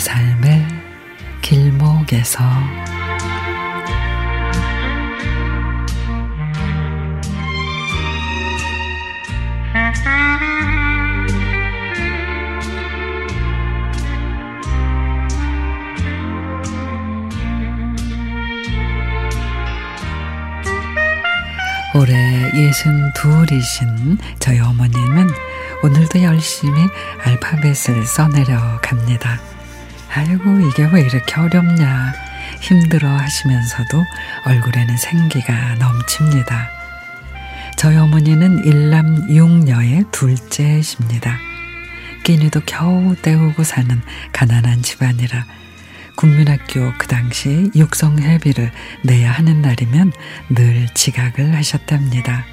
삶의 길목에서 올해 예순 둘이신 저희 어머님은 오늘도 열심히 알파벳을 써내려 갑니다. 아이고, 이게 왜 이렇게 어렵냐. 힘들어 하시면서도 얼굴에는 생기가 넘칩니다. 저희 어머니는 일남 육녀의 둘째십니다. 끼니도 겨우 때우고 사는 가난한 집안이라 국민학교 그 당시 육성회비를 내야 하는 날이면 늘 지각을 하셨답니다.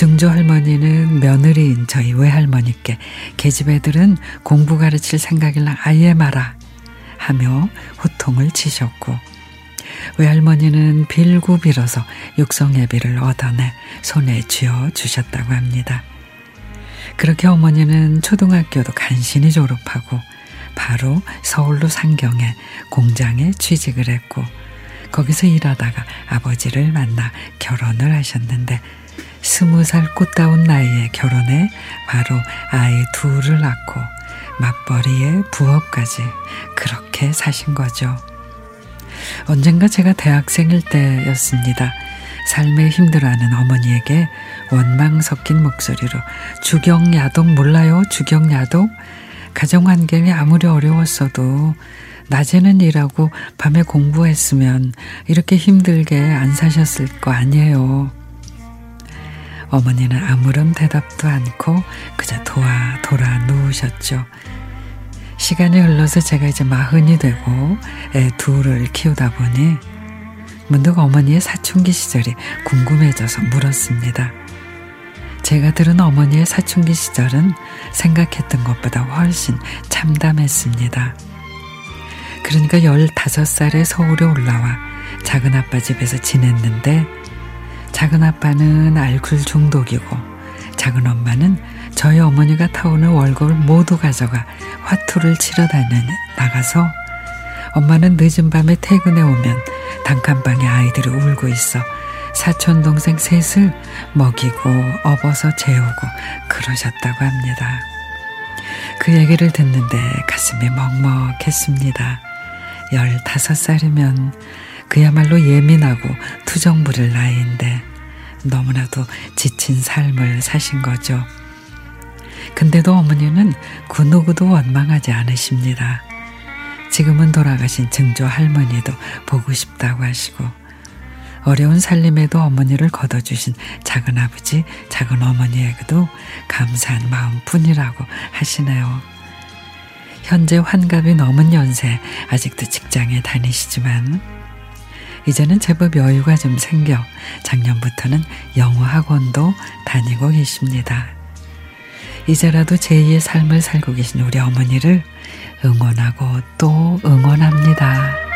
증조 할머니는 며느리인 저희 외할머니께 계집 애들은 공부 가르칠 생각이나 아예 마라 하며 호통을 치셨고 외할머니는 빌고 빌어서 육성예비를 얻어내 손에 쥐어 주셨다고 합니다. 그렇게 어머니는 초등학교도 간신히 졸업하고 바로 서울로 상경해 공장에 취직을 했고 거기서 일하다가 아버지를 만나 결혼을 하셨는데 스무 살 꽃다운 나이에 결혼해 바로 아이 둘을 낳고 맞벌이에 부업까지 그렇게 사신 거죠. 언젠가 제가 대학생일 때였습니다. 삶에 힘들어하는 어머니에게 원망 섞인 목소리로 주경야독 몰라요? 주경야독? 가정 환경이 아무리 어려웠어도 낮에는 일하고 밤에 공부했으면 이렇게 힘들게 안 사셨을 거 아니에요. 어머니는 아무런 대답도 않고 그저 도와 돌아 누우셨죠. 시간이 흘러서 제가 이제 마흔이 되고 애 둘을 키우다 보니 문득 어머니의 사춘기 시절이 궁금해져서 물었습니다. 제가 들은 어머니의 사춘기 시절은 생각했던 것보다 훨씬 참담했습니다. 그러니까 15살에 서울에 올라와 작은 아빠 집에서 지냈는데 작은 아빠는 알코올 중독이고 작은 엄마는 저희 어머니가 타오는 월급을 모두 가져가 화투를 치러 다니 나가서 엄마는 늦은 밤에 퇴근해 오면 단칸방에 아이들이 울고 있어 사촌 동생 셋을 먹이고 업어서 재우고 그러셨다고 합니다. 그 얘기를 듣는데 가슴이 먹먹했습니다. 15살이면 그야말로 예민하고 투정 부릴 나이인데 너무나도 지친 삶을 사신 거죠. 근데도 어머니는 그 누구도 원망하지 않으십니다. 지금은 돌아가신 증조 할머니도 보고 싶다고 하시고 어려운 살림에도 어머니를 걷어주신 작은 아버지, 작은 어머니에게도 감사한 마음뿐이라고 하시네요. 현재 환갑이 넘은 연세 아직도 직장에 다니시지만 이제는 제법 여유가 좀 생겨 작년부터는 영어 학원도 다니고 계십니다. 이제라도 제2의 삶을 살고 계신 우리 어머니를 응원하고 또 응원합니다.